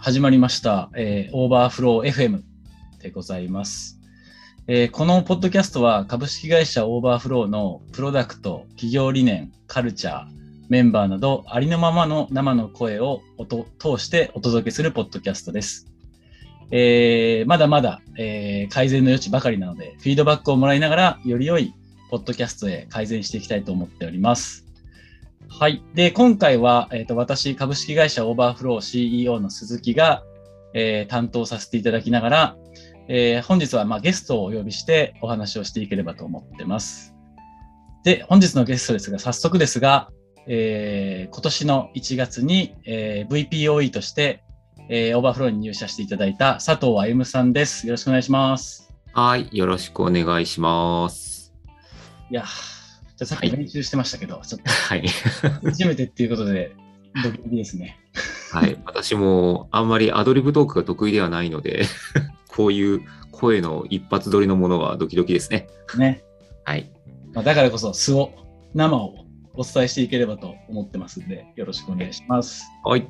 始まりました、えーオーバーフロー FM でございます、えーこのポッドキャストは株式会社 overflow のプロダクト、企業理念、カルチャー、メンバーなどありのままの生の声を音通してお届けするポッドキャストです。えーまだまだ、えー改善の余地ばかりなので、フィードバックをもらいながら、より良いポッドキャストへ改善していきたいと思っております。はい。で、今回は、えっ、と、私、株式会社 overflow CEO の鈴木が、えー担当させていただきながら、えー本日は、まあ、ゲストをお呼びしてお話をしていければと思ってます。で、本日のゲストですが、早速ですが、えー今年の1月に、えー VPoE として、えー overflow に入社していただいた佐藤歩夢さんです。よろしくお願いします。はい、よろしくお願いします。いやー、じゃあさっき練習してましたけど、ちょっはい。と初めてっていうことで、ドキドキですね。はい。私もあんまりアドリブトークが得意ではないので、こういう声の一発撮りのものはドキドキですね。ね。はい。まあ、だからこそ素を、生をお伝えしていければと思ってますんで、よろしくお願いします。はい。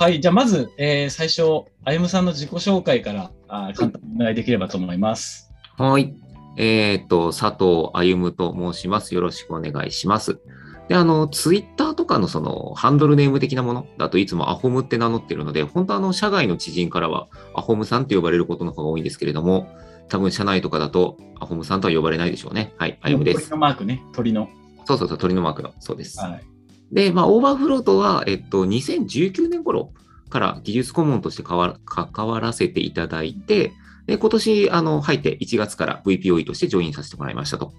はい、じゃあまず、えー最初、あゆむさんの自己紹介からあー簡単にお願いできればと思います。はい。えっ、と、佐藤歩と申します。よろしくお願いします。で、あの、ツイッターとかのその、ハンドルネーム的なものだといつもアホムって名乗ってるので、本当あの、社外の知人からはアホムさんって呼ばれることの方が多いんですけれども、多分社内とかだとアホムさんとは呼ばれないでしょうね。はい、歩です鳥。のマークね、鳥の。そうそうそう、鳥のマークの、そうです。はい。で、まあ、オーバーフロートは、えっと、2019年頃から技術顧問として関わ関わらせていただいて、で、今年、あの、入って1月から VPOE としてジョインさせてもらいましたと。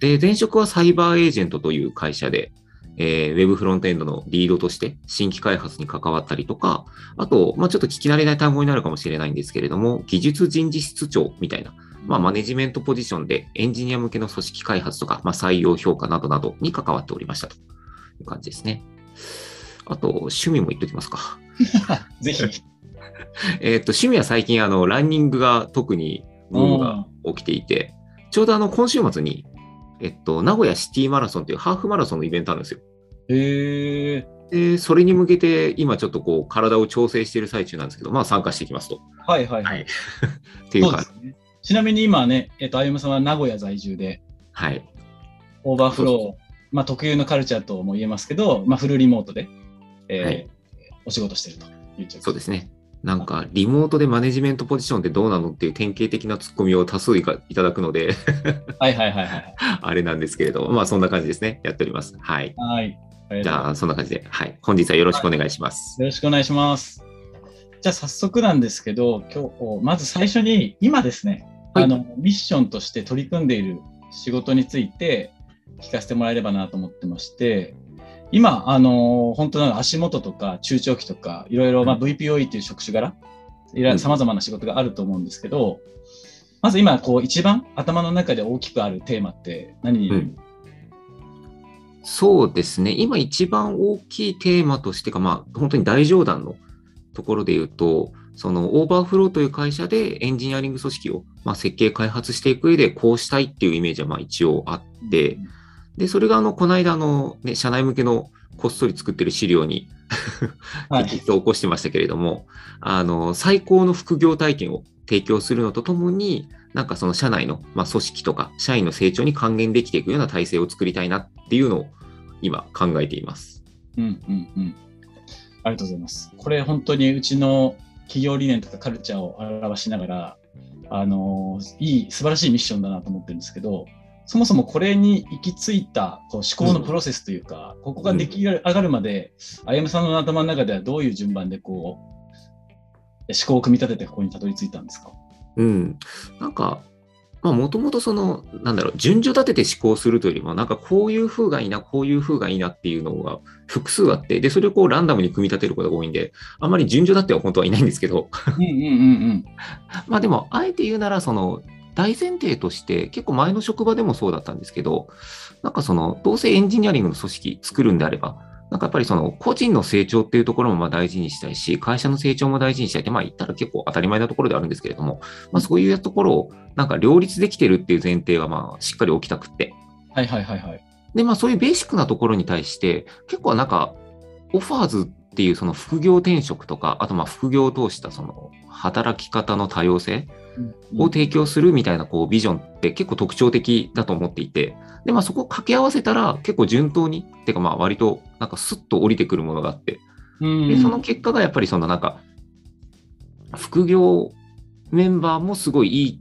で、前職はサイバーエージェントという会社で、えーウェブフロントエンドのリードとして新規開発に関わったりとか、あと、まあ、ちょっと聞き慣れない単語になるかもしれないんですけれども、技術人事室長みたいな、まあ、マネジメントポジションでエンジニア向けの組織開発とか、まあ、採用評価などなどに関わっておりましたという感じですね。あと、趣味も言っときますか。ぜひ。えーっと、趣味は最近、あの、ランニングが特にブームが起きていて、ちょうどあの、今週末に、えっと、名古屋シティマラソンというハーフマラソンのイベントあるんですよ。へえで、それに向けて、今ちょっとこう、体を調整している最中なんですけど、まあ、参加していきますと。はいはい。はい。っていうかそうで、すね。ちなみに今ね、えっと、あゆむさんは名古屋在住で、はい。 overflow、まあ、特有のカルチャーとも言えますけど、まあ、フルリモートで、えーはいお仕事してるというそうですね。なんか、リモートでマネジメントポジションってどうなのっていう典型的なツッコミを多数いかいただくので、はいはいはいはい。あれなんですけれど、まあ、そんな感じですね。やっております。はい。はい。じゃあ、そんな感じで、はい。本日はよろしくお願いします。よろしくお願いします。じゃあ早速なんですけど、今日、まず最初に、今ですね、はいあの、ミッションとして取り組んでいる仕事について聞かせてもらえればなと思ってまして、今、あの、本当な足元とか中長期とか、いろいろ、まあ、うん。VPOE っていう職種柄、いろいろうん。様々な仕事があると思うんですけど、まず今、こう、一番頭の中で大きくあるテーマって何に、うん。そうですね。今一番大きいテーマとしてか、まあ、本当に大冗談のところで言うと、そのオーバーフローという会社でエンジニアリング組織を、まあ、設計開発していく上でこうしたいっていうイメージはまあ一応あって、で、それがあの、この間あの、ね、社内向けのこっそり作ってる資料にはいテキストを起こしてましたけれども、あの、最高の副業体験を提供するのとともに、なんかその社内の、まあ、組織とか社員の成長に還元できていくような体制を作りたいなっていうのを今考えています。うんうんうん。ありがとうございます。これ本当にうちの企業理念とかカルチャーを表しながら、あのいい、素晴らしいミッションだなと思ってるんですけど、そもそもこれに行き着いたこう思考のプロセスというか、ここが出来上がるまで、あやむさんの頭の中ではどういう順番でこう、思考を組み立ててここにたどり着いたんですか？うん。なんか、まあもともとその、なんだろう、順序立てて思考するというよりも、なんかこういう風がいいな、こういう風がいいなっていうのが複数あって、で、それをこうランダムに組み立てることが多いんで、あんまり順序立っては本当はいないんですけど、うんうんうんうん。まあでも、あえて言うなら、その、大前提として、結構前の職場でもそうだったんですけど、なんかその、どうせエンジニアリングの組織作るんであれば、なんかやっぱりその、個人の成長っていうところもまあ大事にしたいし、会社の成長も大事にしたいって、まあ言ったら結構当たり前なところではあるんですけれども、まあそういうところを、なんか両立できてるっていう前提はまあしっかり置きたくって、はいはいはいはい。で、まあそういうベーシックなところに対して、結構なんか、オファーズっていうその副業転職とか、あとまあ副業を通したその働き方の多様性を提供するみたいなこうビジョンって結構特徴的だと思っていて、で、まあそこを掛け合わせたら結構順当に、てかまあ割となんかスッと降りてくるものがあって、で、その結果がやっぱりそのなんか、副業メンバーもすごいいい、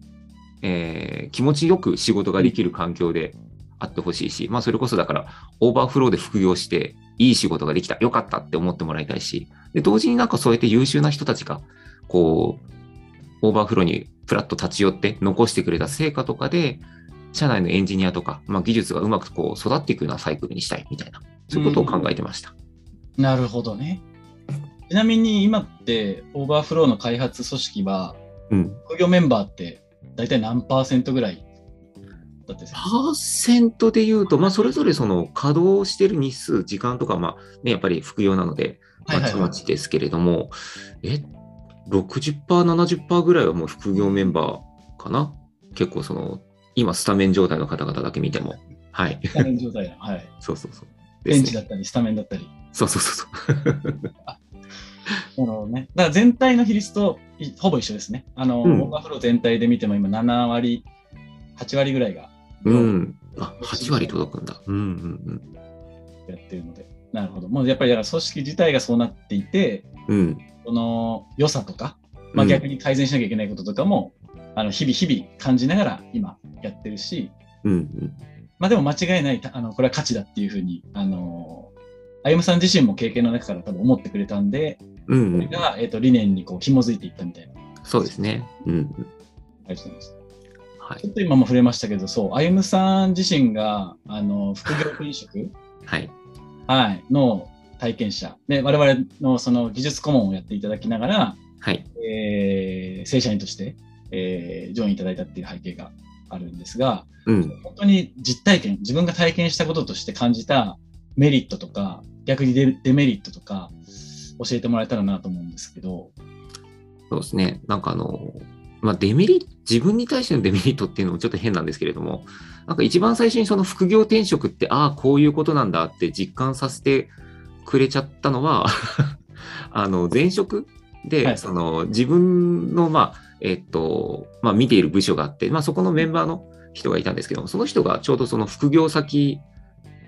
えー気持ちよく仕事ができる環境であってほしいし、まあそれこそだから overflow で副業していい仕事ができた、よかったって思ってもらいたいし、で、同時になんかそうやって優秀な人たちが、こう、 overflow にプラッと立ち寄って残してくれた成果とかで、社内のエンジニアとか、まあ、技術がうまくこう育っていくようなサイクルにしたいみたいな、そういうことを考えてました。なるほどね。ちなみに今って overflow の開発組織はうん。副業メンバーって大体何パーセントぐらいだってパーセントで言うと、まあ、それぞれその稼働してる日数、時間とか、まあ、ね、やっぱり副業なので、まちまちですけれども、え、60%、70%ぐらいはもう副業メンバーかな？結構その、今スタメン状態の方々だけ見ても。はい。スタメン状態だ。はい。そうそうそう。ベンチだったり、スタメンだったり。そうそうそうそう。なるほどね。だから全体の比率といほぼ一緒ですね。あの、うんオーバーフロー全体で見ても今7割、8割ぐらいがうん。あ、8割届くんだ。うんうんやってるので。なるほど。もうやっぱりだから組織自体がそうなっていて、うん。うん。その良さとか、まあ、うん逆に改善しなきゃいけないこととかも、あの日々日々感じながら今やってるし、うんうん。まあでも間違いない、たあのこれは価値だっていうふうに、あの歩夢さん自身も経験の中から多分思ってくれたんで、うんうん。それが、えっと理念にこう紐づいていったみたいな。そうですね。うんうん。ありがとうございます。はいちょ。っと今も触れましたけど、そう、歩夢さん自身が、あの、副業転職、はい。はい、の体験者。で、我々のその技術顧問をやっていただきながら、はい。えー正社員として、えージョインいただいたっていう背景があるんですが、うん。本当に実体験、自分が体験したこととして感じたメリットとか、逆にデデメリットとか、教えてもらえたらなと思うんですけど、そうですね。なんかあの、まあ、デメリット、自分に対してのデメリットっていうのもちょっと変なんですけれども、なんか一番最初にその副業転職って、ああ、こういうことなんだって実感させてくれちゃったのは、あの、前職で、はいその自分の、まあ、えっと、まあ、見ている部署があって、まあ、そこのメンバーの人がいたんですけども、その人がちょうどその副業先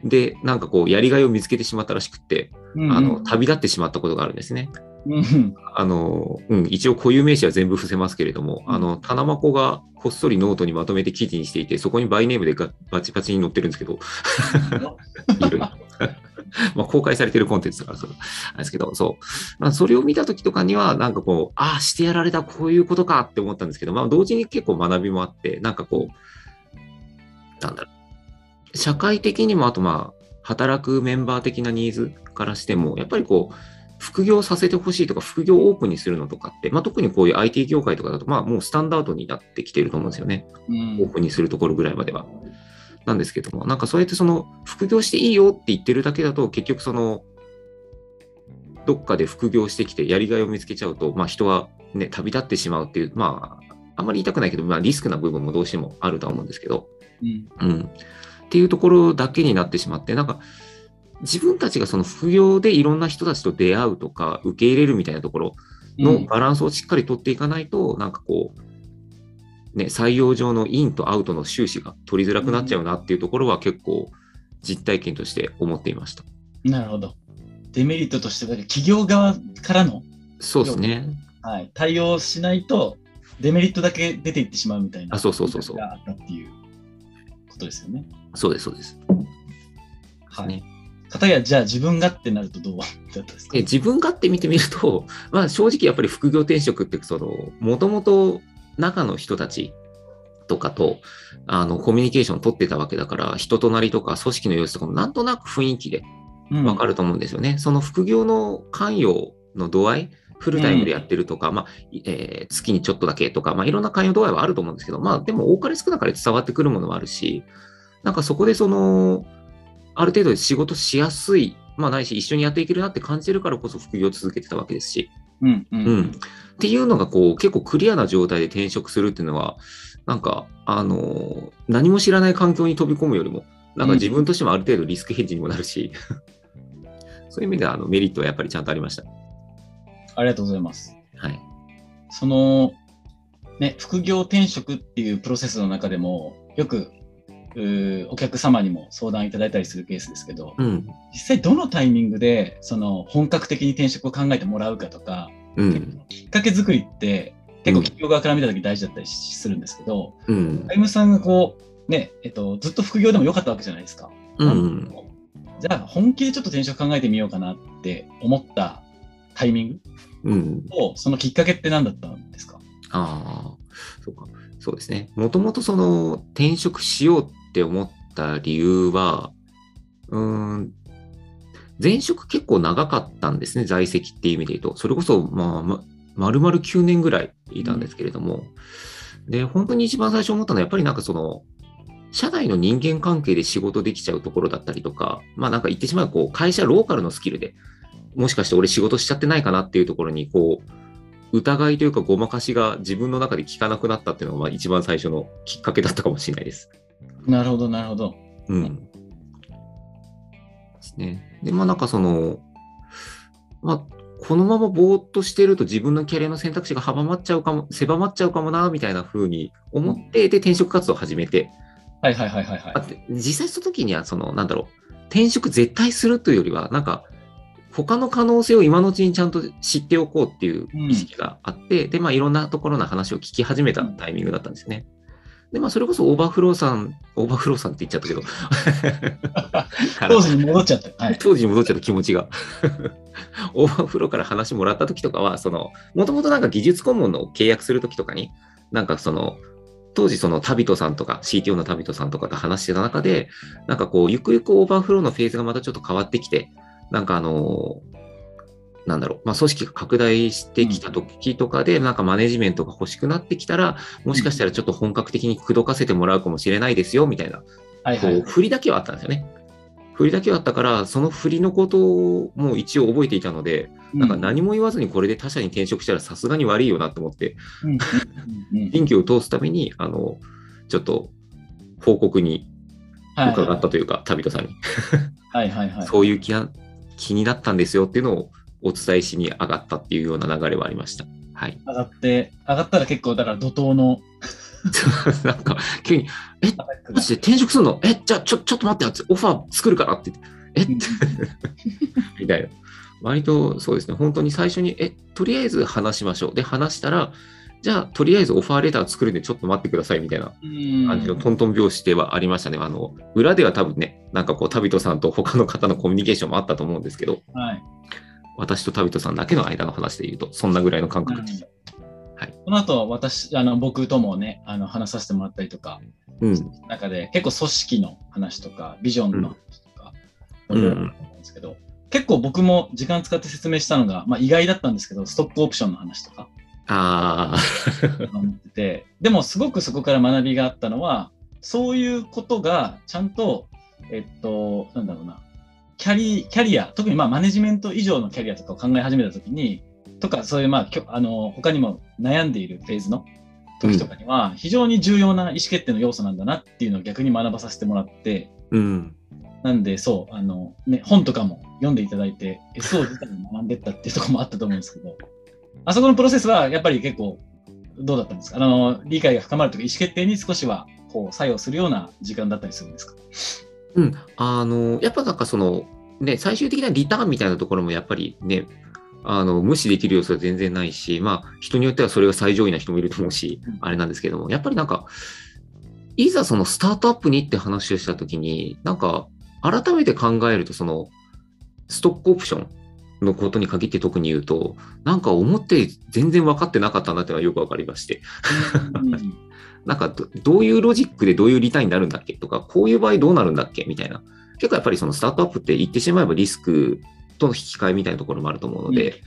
で、なんかこう、やりがいを見つけてしまったらしくって、あの、旅立ってしまったことがあるんですね。うんうん。あの、うん、一応固有名詞は全部伏せますけれども、うん。あの、タナマコがこっそりノートにまとめて記事にしていて、そこにバイネームでがバチバチに載ってるんですけど、いろいろまあ公開されてるコンテンツだから、それあれですけど、そう。まあ、それを見たときとかには、なんかこう、ああ、してやられた、こういうことかって思ったんですけど、まあ、同時に結構学びもあって、なんかこう、なんだろう。社会的にも、あとまあ、働くメンバー的なニーズからしても、やっぱりこう、副業させてほしいとか、副業をオープンにするのとかって、まあ、特にこういう IT 業界とかだと、まあ、もうスタンダードになってきてると思うんですよね。うんオープンにするところぐらいまでは。なんですけども、なんかそうやってその副業していいよって言ってるだけだと、結局その、どっかで副業してきてやりがいを見つけちゃうと、まあ人はね、旅立ってしまうっていう、まあ、あんまり言いたくないけど、まあリスクな部分もどうしてもあるとは思うんですけど、うんうん。っていうところだけになってしまって、なんか、自分たちがその副業でいろんな人たちと出会うとか、受け入れるみたいなところのバランスをしっかり取っていかないと、なんかこう、ね、採用上のインとアウトの収支が取りづらくなっちゃうなっていうところは結構実体験として思っていました。なるほど。デメリットとしては、企業側からの、そうですね。はい、対応しないと、デメリットだけ出ていってしまうみたいな。あそうそうそうそうがあったっていうことですよね。そうです、そうです。はい。ね片や、じゃあ自分がってなるとどうだったですか？で自分勝手見てみると、まあ、正直やっぱり副業転職ってそのもともと中の人たちとかとあのコミュニケーション取ってたわけだから人となりとか組織の様子とかもなんとなく雰囲気でうんわかると思うんですよね。その副業の関与の度合いフルタイムでやってるとか、まあえー月にちょっとだけとか、まあ、いろんな関与度合いはあると思うんですけど、まあ、でも多かれ少なかれ伝わってくるものもあるし、なんかそこでその、ある程度仕事しやすい、まあないし、一緒にやっていけるなって感じてるからこそ副業を続けてたわけですし、うんうん。うん。っていうのがこう、結構クリアな状態で転職するっていうのは、なんか、あのー何も知らない環境に飛び込むよりも、なんか自分としてもある程度リスクヘッジにもなるし、そういう意味ではあのメリットはやっぱりちゃんとありました。ありがとうございます。はい。その、ね、副業転職っていうプロセスの中でも、よく、お客様にも相談いただいたりするケースですけど、うん。実際どのタイミングで、その、本格的に転職を考えてもらうかとか、うん。きっかけ作りって、結構企業側から見たとき大事だったりするんですけど、うんタ。イムさんがこう、ね、えっと、ずっと副業でもよかったわけじゃないですか。うん。じゃあ、本気でちょっと転職考えてみようかなって思ったタイミング？うん。と、そのきっかけって何だったんですか？ああ、そうか。そうですね。もともとその転職しようって思った理由は、うーん、前職結構長かったんですね、在籍っていう意味で言うと。それこそ、まあ、ま、丸々9年ぐらいいたんですけれども、で、本当に一番最初思ったのは、やっぱりなんかその、社内の人間関係で仕事できちゃうところだったりとか、まあなんか言ってしまうこう会社ローカルのスキルで、もしかして俺仕事しちゃってないかなっていうところに、こう、疑いというかごまかしが自分の中で効かなくなったっていうのがまあ一番最初のきっかけだったかもしれないです。なるほど、なるほど。うん。ですね。で、まあなんかその、まあ、このままぼーっとしてると自分のキャリアの選択肢が阻まっちゃうかも、狭まっちゃうかもな、みたいな風に思って、で、転職活動を始めて、はいはいはいはいはい実際その時には、その、なんだろう、転職絶対するというよりは、なんか、他の可能性を今のうちにちゃんと知っておこうっていう意識があって、で、まあ、いろんなところの話を聞き始めたタイミングだったんですね。で、まあ、それこそ overflow さん、 overflow さんって言っちゃったけど、当時に戻っちゃって。はい。当時に戻っちゃった気持ちが。overflow から話もらった時とかは、その、もともとなんか技術顧問の契約する時とかに、なんかその、当時そのタビトさんとか CTO のタビトさんとかと話してた中で、なんかこう、ゆくゆくオーバーフローのフェーズがまたちょっと変わってきて、なんかあのなんだろう、まあ、組織が拡大してきた時とかで、なんかマネジメントが欲しくなってきたら、もしかしたらちょっと本格的に口説かせてもらうかもしれないですよ、みたいなはいはい。こう。振りだけはあったんですよね。振りだけはあったから、その振りのことをもう一応覚えていたので、なんか何も言わずにこれで他社に転職したらさすがに悪いよなと思って、臨機を通すために、あの、ちょっと報告にはい。伺ったというか、旅人さんに、はいはいはい。そういう気な気になったんですよっていうのをお伝えしに上がったっていうような流れはありました。はい。上がって、上がったら結構、だから怒涛の なんか、急に、マジで転職するの？え、じゃあちょ、ちょっと待ってよ、オファー作るからって言って、え？みたいな。割とそうですね、本当に最初に、え、とりあえず話しましょう。で、話したら、じゃあ、とりあえずオファーレター作るんでちょっと待ってくださいみたいな感じのトントン拍子ではありましたね。あの、裏では多分ね、なんかこう、タビトさんと他の方のコミュニケーションもあったと思うんですけど、はい。私とタビトさんだけの間の話で言うと、そんなぐらいの感覚でした。この後、私、あの、僕ともね、あの、話させてもらったりとか、うん。中で結構組織の話とか、ビジョンの話とか、うんですけど、結構僕も時間使って説明したのが、まあ意外だったんですけど、ストックオプションの話とか、あ思ってて、でもすごくそこから学びがあったのは、そういうことがちゃんと、えっと、なんだろうな、キャリキャリア、特にまあマネジメント以上のキャリアとかを考え始めたときに、とか、そういうまあ、きょあの、他にも悩んでいるフェーズの時とかには、非常に重要な意思決定の要素なんだなっていうのを逆に学ばさせてもらって、ー。うん。なんで、そう、あの、ね、本とかも読んでいただいて、SO 自体に学んでったっていうところもあったと思うんですけど、あそこのプロセスはやっぱり結構、どうだったんですか？あの、理解が深まるとか、意思決定に少しは、こう、作用するような時間だったりするんですか？うん。あの、やっぱなんかその、ね、最終的なリターンみたいなところもやっぱりね、あの、無視できる要素は全然ないし、まあ、人によってはそれが最上位な人もいると思うしうん、あれなんですけども、やっぱりなんか、いざそのスタートアップにって話をしたときに、なんか、改めて考えると、その、ストックオプションのことに限って特に言うと、なんか思って全然分かってなかったなっていうのはよく分かりまして、うんなんかどどういうロジックでどういうリターンになるんだっけとか、こういう場合どうなるんだっけみたいな。結構やっぱりそのスタートアップって言ってしまえばリスクとの引き換えみたいなところもあると思うので、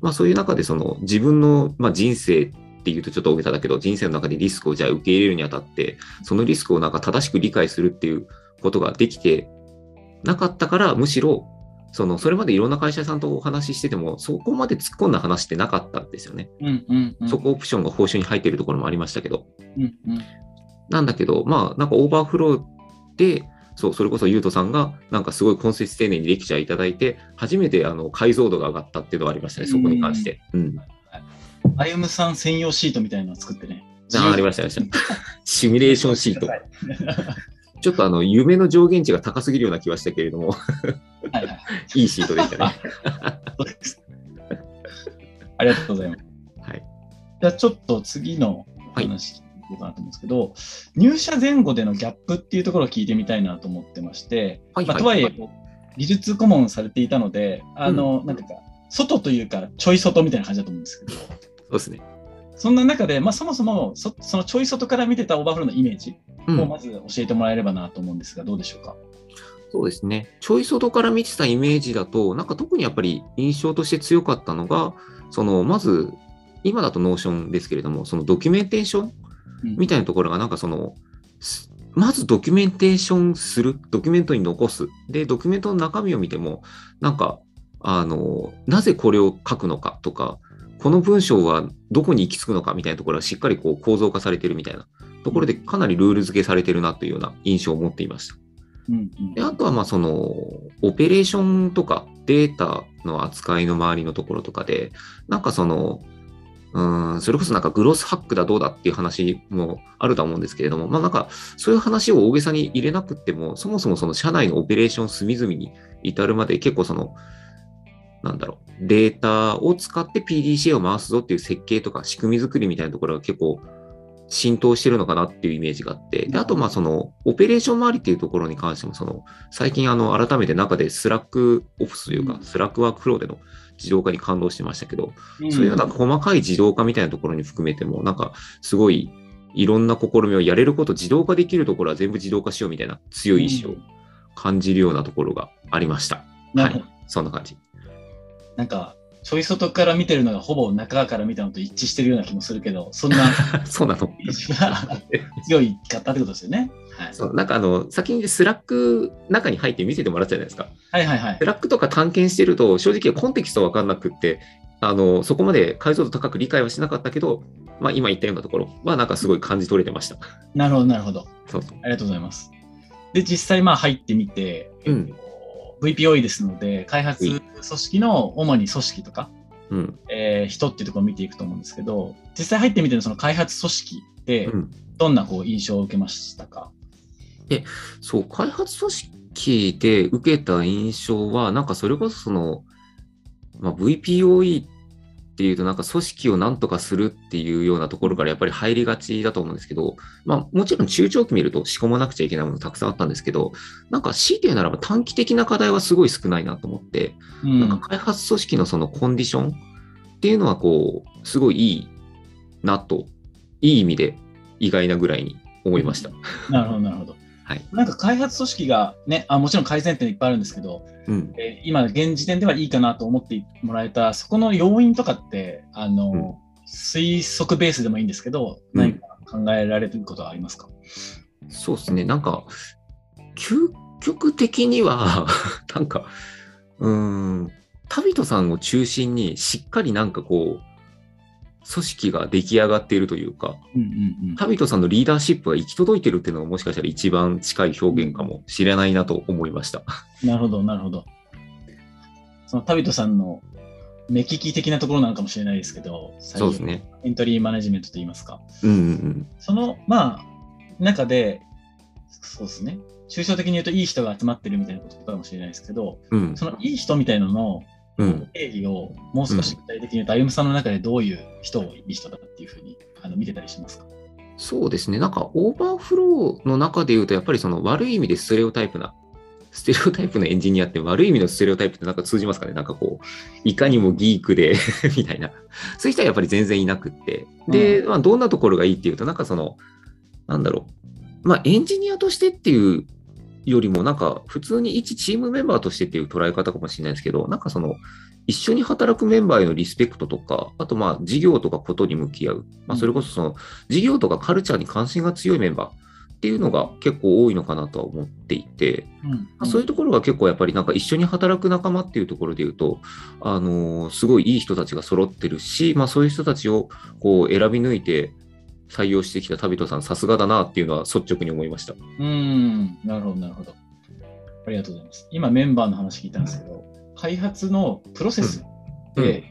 まあそういう中でその自分の、まあ、人生っていうとちょっと大げさだけど、人生の中でリスクをじゃあ受け入れるにあたって、そのリスクをなんか正しく理解するっていうことができてなかったから、むしろ、その、それまでいろんな会社さんとお話ししてても、そこまで突っ込んだ話ってなかったんですよね。うんうんうんそこオプションが報酬に入っているところもありましたけど。うんうんなんだけど、まあ、なんかオーバーフローで、そう、それこそゆうとさんが、なんかすごい根節丁寧にレクチャーいただいて、初めてあの解像度が上がったっていうのがありましたね、そこに関して。うん。歩夢さん専用シートみたいなのを作ってね。あありました、ありました。シミュレーションシート。ちょっとあの、夢の上限値が高すぎるような気はしたけれども、はいはいはい。いいシートでしたね。ありがとうございます。はい。じゃあちょっと次のはい話いこうかなと思うんですけど、入社前後でのギャップっていうところを聞いてみたいなと思ってまして、はいまあ、とはいえ、技術顧問されていたので、あの、なんていうか、外というか、ちょい外みたいな感じだと思うんですけど、そうですね。そんな中で、まあ、そもそもそそのちょい外から見てた overflow のイメージうんをまず教えてもらえればなと思うんですが、どうでしょうか？そうですね。ちょい外から見てたイメージだと、なんか特にやっぱり印象として強かったのが、そのまず、今だと Notion ですけれども、そのドキュメンテーションうんみたいなところが、なんかその、すまずドキュメンテーションする、ドキュメントに残す。で、ドキュメントの中身を見ても、なんか、あの、なぜこれを書くのかとか、この文章はどこに行き着くのかみたいなところはしっかりこう構造化されてるみたいなところでかなりルール付けされてるなというような印象を持っていました。うんうんであとはまあそのオペレーションとかデータの扱いの周りのところとかでなんかそのうーんそれこそなんかグロスハックだどうだっていう話もあるとは思うんですけれどもまあなんかそういう話を大げさに入れなくってもそもそもその社内のオペレーション隅々に至るまで結構そのなんだろうデータを使って PDCA を回すぞっていう設計とか仕組み作りみたいなところが結構浸透してるのかなっていうイメージがあって、であと、まあ、その、オペレーション周りっていうところに関しても、その、最近、あの、改めて中で Slack オフィスというか、うん Slack ワークフローでの自動化に感動してましたけど、うんそういうなんか細かい自動化みたいなところに含めても、なんか、すごい、いろんな試みをやれること、自動化できるところは全部自動化しようみたいな強い意志を感じるようなところがありました。はい。そんな感じ。なんか、ちょい外から見てるのがほぼ中から見たのと一致してるような気もするけど、そんな そうなの。強いかったってことですよね。はい、そうなんかあの、先に Slack 中に入って見せてもらったじゃないですか。はいはいはい。Slack とか探検してると、正直コンテキストわかんなくって、あの、そこまで解像度高く理解はしなかったけど、まあ今言ったようなところはなんかすごい感じ取れてました。なるほどなるほど。そうそう。ありがとうございます。で、実際まあ入ってみて、うんえっと VPOE ですので、開発組織の主に組織とか、うん。えー人っていうところを見ていくと思うんですけど、実際入ってみてのその開発組織でうん。どんなこう印象を受けましたか、そう、開発組織で受けた印象は、なんかそれこそその、まあ、VPOE っていうと、なんか組織をなんとかするっていうようなところからやっぱり入りがちだと思うんですけど、まあ、もちろん中長期見ると仕込まなくちゃいけないものたくさんあったんですけど、なんか強いて言うならば短期的な課題はすごい少ないなと思って、うんなんか開発組織のそのコンディションっていうのはこう、すごいいいなと、いい意味で意外なぐらいに思いました。なるほどなるほど。はい。なんか開発組織がね、あもちろん改善点いっぱいあるんですけど、うん。えー今現時点ではいいかなと思ってもらえたそこの要因とかってあの、うん推測ベースでもいいんですけど、うん何か考えられることはありますか、そうですね。なんか、究極的には、なんか、うーん、旅人さんを中心にしっかりなんかこう、組織が出来上がっているというか、うんうんうん旅人さんのリーダーシップが行き届いてるっていうのがもしかしたら一番近い表現かもしれないなと思いました。なるほどなるほど。その旅人さんの目利き的なところなのかもしれないですけど、そうですね。エントリーマネジメントといいますか。うんうんその、まあ、中で、そうですね。抽象的に言うといい人が集まってるみたいなことかもしれないですけど、うん。うんそのいい人みたいなののうん。定義をもう少し具体的に言うと、歩夢さんの中でどういう人をいい人だっていうふうにあの見てたりしますか？そうですね。なんか、 overflow の中で言うと、やっぱりその悪い意味でステレオタイプな、ステレオタイプのエンジニアって悪い意味のステレオタイプってなんか通じますかねなんかこう、いかにもギークで みたいな。そういう人はやっぱり全然いなくって。で、まあ、どんなところがいいっていうと、なんかその、なんだろう。まあ、エンジニアとしてっていうよりも、なんか、普通に一チームメンバーとしてっていう捉え方かもしれないですけど、なんかその、一緒に働くメンバーへのリスペクトとか、あとまあ、事業とかことに向き合う。まあ、それこそその、事業とかカルチャーに関心が強いメンバーっていうのが結構多いのかなとは思っていて、うんまあそういうところが結構やっぱりなんか一緒に働く仲間っていうところで言うと、あのーすごいいい人たちが揃ってるし、まあそういう人たちをこう選び抜いて採用してきた旅人さんさすがだなっていうのは率直に思いました。うん、なるほど、なるほど。ありがとうございます。今メンバーの話聞いたんですけど、開発のプロセスで、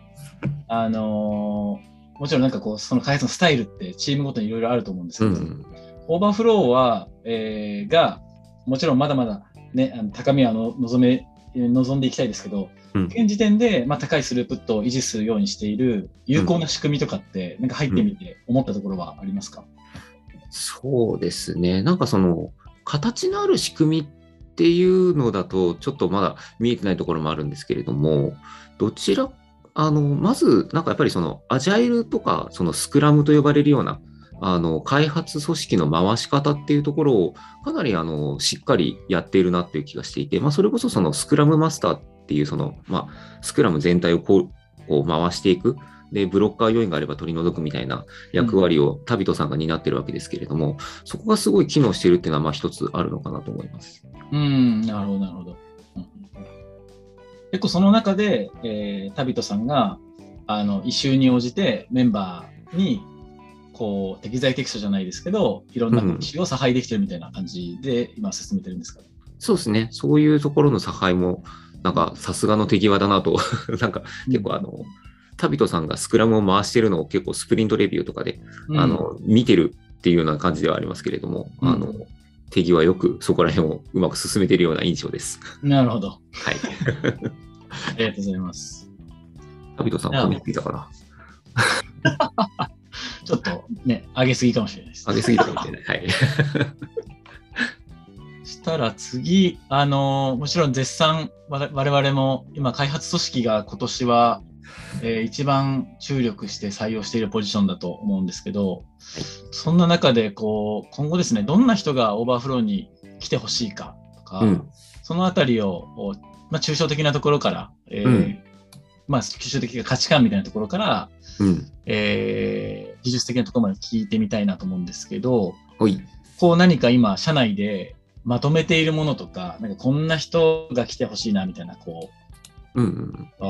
あのーもちろんなんかこう、その開発のスタイルってチームごとにいろいろあると思うんですけど、うん。オーバーフローは、えーが、もちろんまだまだね、あの高みはの望め、望んでいきたいですけど、うん。現時点で、まあ、高いスループットを維持するようにしている有効な仕組みとかって、なんか入ってみて思ったところはありますか、そうですね。なんかその、形のある仕組みっていうのだと、ちょっとまだ見えてないところもあるんですけれども、どちら、あの、まず、なんかやっぱりその、アジャイルとか、そのスクラムと呼ばれるような、あの、開発組織の回し方っていうところを、かなり、あの、しっかりやっているなっていう気がしていて、まあ、それこそその、スクラムマスターっていう、その、まあ、スクラム全体をこう、こう回していく。で、ブロッカー要因があれば取り除くみたいな役割をタビトさんが担ってるわけですけれども、そこがすごい機能しているっていうのは、まあ一つあるのかなと思います。うん、なるほど、なるほど。うん結構その中で、えー、タビトさんが、あの、異臭に応じてメンバーに、こう、適材適所じゃないですけど、いろんなうん異臭を差配できてるみたいな感じで、今進めてるんですか、そうですね。そういうところの差配も、なんかさすがの手際だなと、なんか結構あの、タビトさんがスクラムを回してるのを結構スプリントレビューとかで、うんあの、見てるっていうような感じではありますけれども、うんあの、手際よくそこら辺をうまく進めているような印象です。なるほど。はい。ありがとうございます。タビトさん、髪ついたかな？ちょっとね、上げすぎかもしれないです。上げすぎたかもしれない。はい。したら次、あのもちろん絶賛我々も今開発組織が今年は、えー一番注力して採用しているポジションだと思うんですけど、そんな中でこう今後ですね、どんな人がオーバーフローに来てほしいかとか、うん。そのあたりを、おまあ、抽象的なところから、えーうんまあ、抽象的な価値観みたいなところから、うん。えー技術的なところまで聞いてみたいなと思うんですけど。こう何か今、社内でまとめているものとか、なんかこんな人が来てほしいなみたいな、こうんうん。う、あ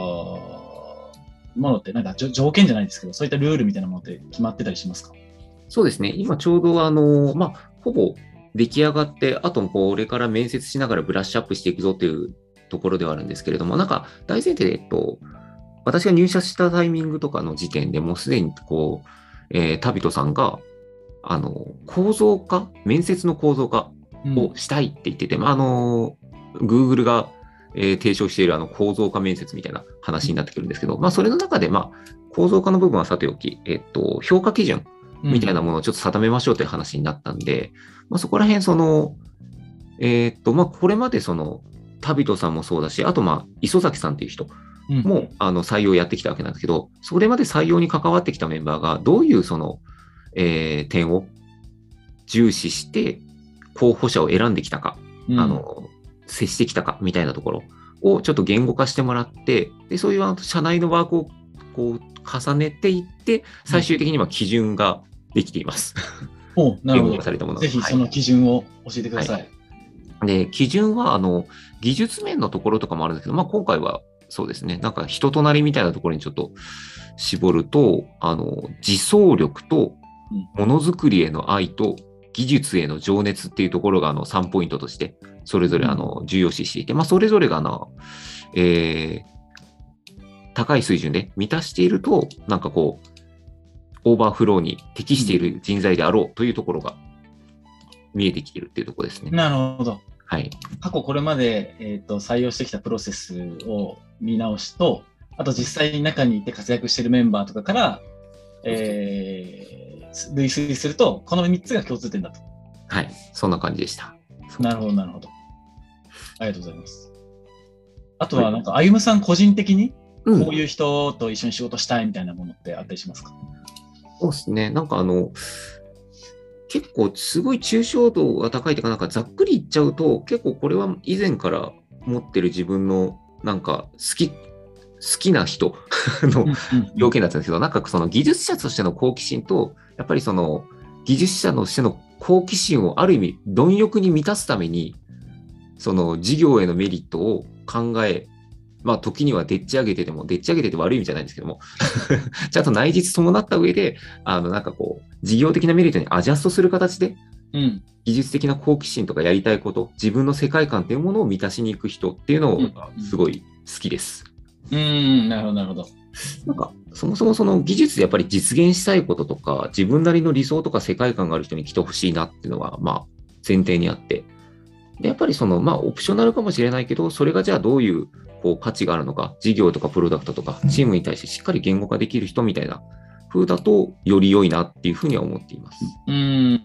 ーものって、なんか条件じゃないですけど、そういったルールみたいなものって決まってたりしますか？そうですね。今ちょうどあの、まあ、ほぼ出来上がって、あとこれから面接しながらブラッシュアップしていくぞというところではあるんですけれども、なんか大前提で、えっと、私が入社したタイミングとかの時点でもうすでにこう、えータビトさんが、あの、構造化、面接の構造化をしたいって言ってて、まあ、あの、Google が、えー提唱しているあの構造化面接みたいな話になってくるんですけど、まあ、それの中で、まあ、構造化の部分はさておき、えっと、評価基準みたいなものをちょっと定めましょうという話になったんで、まあ、そこら辺、その、えーっと、まあ、これまでその、タビトさんもそうだし、あと、まあ、磯崎さんっていう人うん。も、あの、採用やってきたわけなんですけど、それまで採用に関わってきたメンバーが、どういうその、えー点を重視して、候補者を選んできたか、うん。あの、接してきたか、みたいなところをちょっと言語化してもらって、で、そういうあの社内のワークをこう重ねていって、最終的には基準ができています。おなるほど。されたものが。ぜひその基準を教えてください。で、基準は、あの、技術面のところとかもあるんですけど、まあ、今回はそうですね、なんか人となりみたいなところにちょっと絞ると、あの、自走力とうん。ものづくりへの愛と技術への情熱っていうところが、あの、3ポイントとして、それぞれ、あの、重要視していて、まあ、それぞれが、あの、えー高い水準で満たしていると、なんかこう、オーバーフローに適している人材であろうというところが見えてきているっていうところですね。なるほど。はい。過去これまで、えー、と採用してきたプロセスを見直しと、あと実際に中にいて活躍しているメンバーとかから、えー、類推すると、この3つが共通点だと。はい。そんな感じでした。なるほど、なるほど。ありがとうございます。あとは、なんか、あゆむさん個人的に、うんこういう人と一緒に仕事したいみたいなものってあったりしますか、そうですね。なんかあの、結構すごい抽象度が高いというか、なんかざっくり言っちゃうと、結構これは以前から持ってる自分のなんか好き、好きな人 の要件だったんですけど、なんかその技術者としての好奇心と、やっぱりその技術者としての好奇心をある意味貪欲に満たすために、その事業へのメリットを考え、まあ時にはでっち上げてても、でっち上げてて悪い意味じゃないんですけども、ちゃんと内実伴った上で、あのなんかこう、事業的なメリットにアジャストする形で、うん。技術的な好奇心とかやりたいこと、自分の世界観っていうものを満たしに行く人っていうのうんがすごい好きです。うん、なるほど、なるほど。なんか、そもそもその技術でやっぱり実現したいこととか、自分なりの理想とか世界観がある人に来てほしいなっていうのは、まあ、前提にあって。で、やっぱりその、まあ、オプショナルかもしれないけど、それがじゃあどういう、こう、価値があるのか、事業とかプロダクトとか、チームに対してしっかり言語化できる人みたいな風だと、より良いなっていうふうには思っています。うん。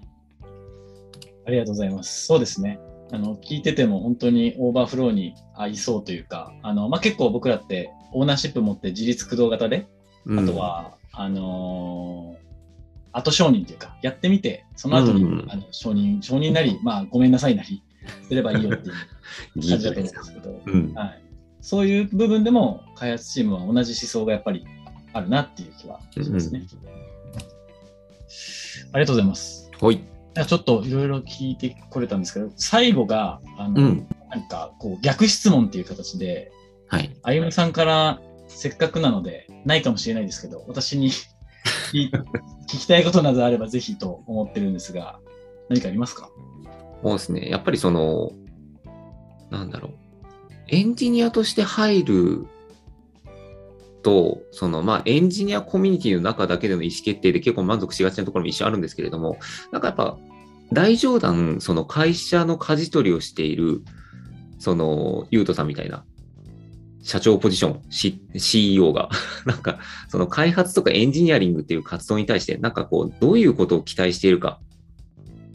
ありがとうございます。そうですね。あの、聞いてても本当に overflow に合いそうというか、あの、まあ、結構僕らってオーナーシップ持って自律駆動型で、うんあと、は、あのー後承認というか、やってみて、その後に、うんあの承認、承認なり、まあ、ごめんなさいなり、すればいいよっていう 技感じだ術と思うんですけど、うん。はい。そういう部分でも、開発チームは同じ思想がやっぱりあるなっていう気はしますね。ありがとうございます。はい。ちょっといろいろ聞いてこれたんですけど、最後が、あの、うん。なんか、こう、逆質問っていう形で、はい。あゆむさんから、せっかくなので、ないかもしれないですけど、私に 聞きたいことなどあればぜひと思ってるんですが、何かありますか？そうですね。やっぱりその、なんだろう。エンジニアとして入ると、そのまあエンジニアコミュニティの中だけでの意思決定で結構満足しがちなところも一緒あるんですけれども、なんかやっぱ大冗談、その会社の舵取りをしている、その、ゆうとさんみたいな、社長ポジション、C、CEO が、なんか、その開発とかエンジニアリングっていう活動に対して、なんかこう、どういうことを期待しているか、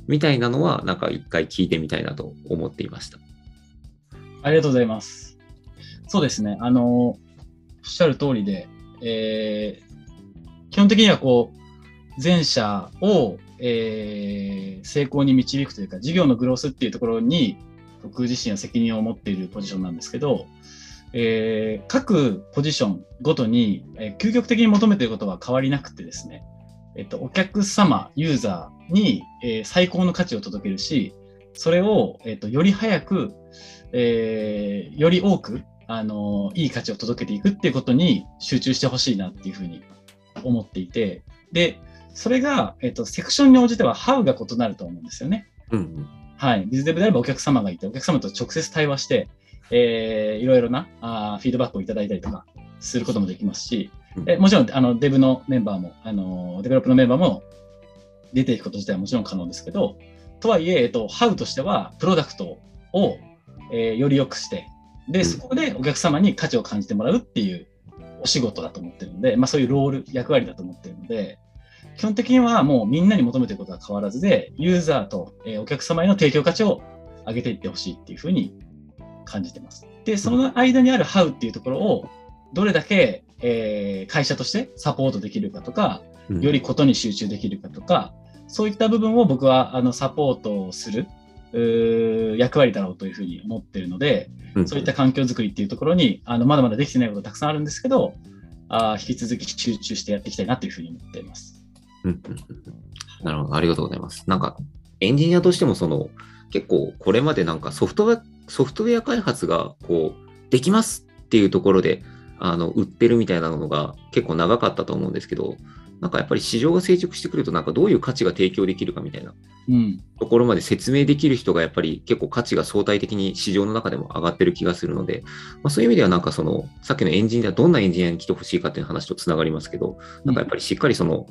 みたいなのは、なんか一回聞いてみたいなと思っていました。ありがとうございます。そうですね。あの、おっしゃる通りで、えー基本的にはこう、前者を、えー成功に導くというか、事業のグロースっていうところに、僕自身は責任を持っているポジションなんですけど、えー各ポジションごとに、えー究極的に求めていることは変わりなくてですね、えっと、お客様、ユーザーに、えー最高の価値を届けるし、それを、えっと、より早く、えーより多く、あのいい価値を届けていくっていうことに集中してほしいなっていうふうに思っていて、で、それが、えっと、セクションに応じては How が異なると思うんですよね。うんはい。ビズデブであればお客様がいて、お客様と直接対話して、えーいろいろなあーフィードバックをいただいたりとかすることもできますし、うん。えもちろん、あの、デブのメンバーも、あの、デベロップのメンバーも出ていくこと自体はもちろん可能ですけど、とはいえ、えっと、How としては、プロダクトを、えーより良くして、で、うんそこでお客様に価値を感じてもらうっていうお仕事だと思ってるので、まあそういうロール、役割だと思ってるので、基本的にはもうみんなに求めてることは変わらずで、ユーザーと、えーお客様への提供価値を上げていってほしいっていうふうに感じてます。で、その間にある How っていうところを、どれだけ、えー会社としてサポートできるかとか、うんよりことに集中できるかとか、そういった部分を僕はあのサポートをする役割だろうというふうに思っているので、うんそういった環境づくりっていうところに、あのまだまだできてないことたくさんあるんですけど、あー引き続き集中してやっていきたいなというふうに思っています。うんうんうんなるほど、ありがとうございます。なんか、エンジニアとしても、その、結構、これまでなんかソフトウェア、ソフトウェア開発が、こう、できますっていうところで、あの、売ってるみたいなのが結構長かったと思うんですけど、なんかやっぱり市場が成熟してくると、なんかどういう価値が提供できるかみたいなうん。ところまで説明できる人がやっぱり結構価値が相対的に市場の中でも上がってる気がするので、まあ、そういう意味ではなんかその、さっきのエンジニア、どんなエンジニアに来てほしいかっていう話とつながりますけど、なんかやっぱりしっかりその、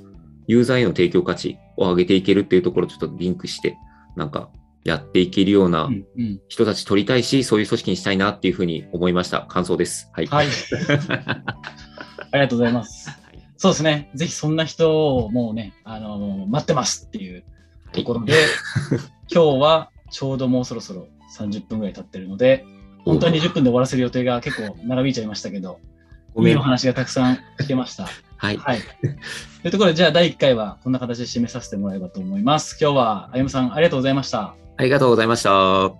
ユーザーへの提供価値を上げていけるっていうところとちょっとリンクして、なんかやっていけるようなうんうん人たち取りたいし、そういう組織にしたいなっていうふうに思いました。感想です。はい。はい。ありがとうございます。そうですね。ぜひそんな人をもうね、あの待ってますっていうところで、今日はちょうどもうそろそろ30分ぐらい経ってるので、本当は20分で終わらせる予定が結構長引いちゃいましたけど、ごめん。いいお話がたくさん聞けました。はい。はい。というところで、じゃあ第1回はこんな形で締めさせてもらえばと思います。今日はあゆむさんありがとうございました。ありがとうございました。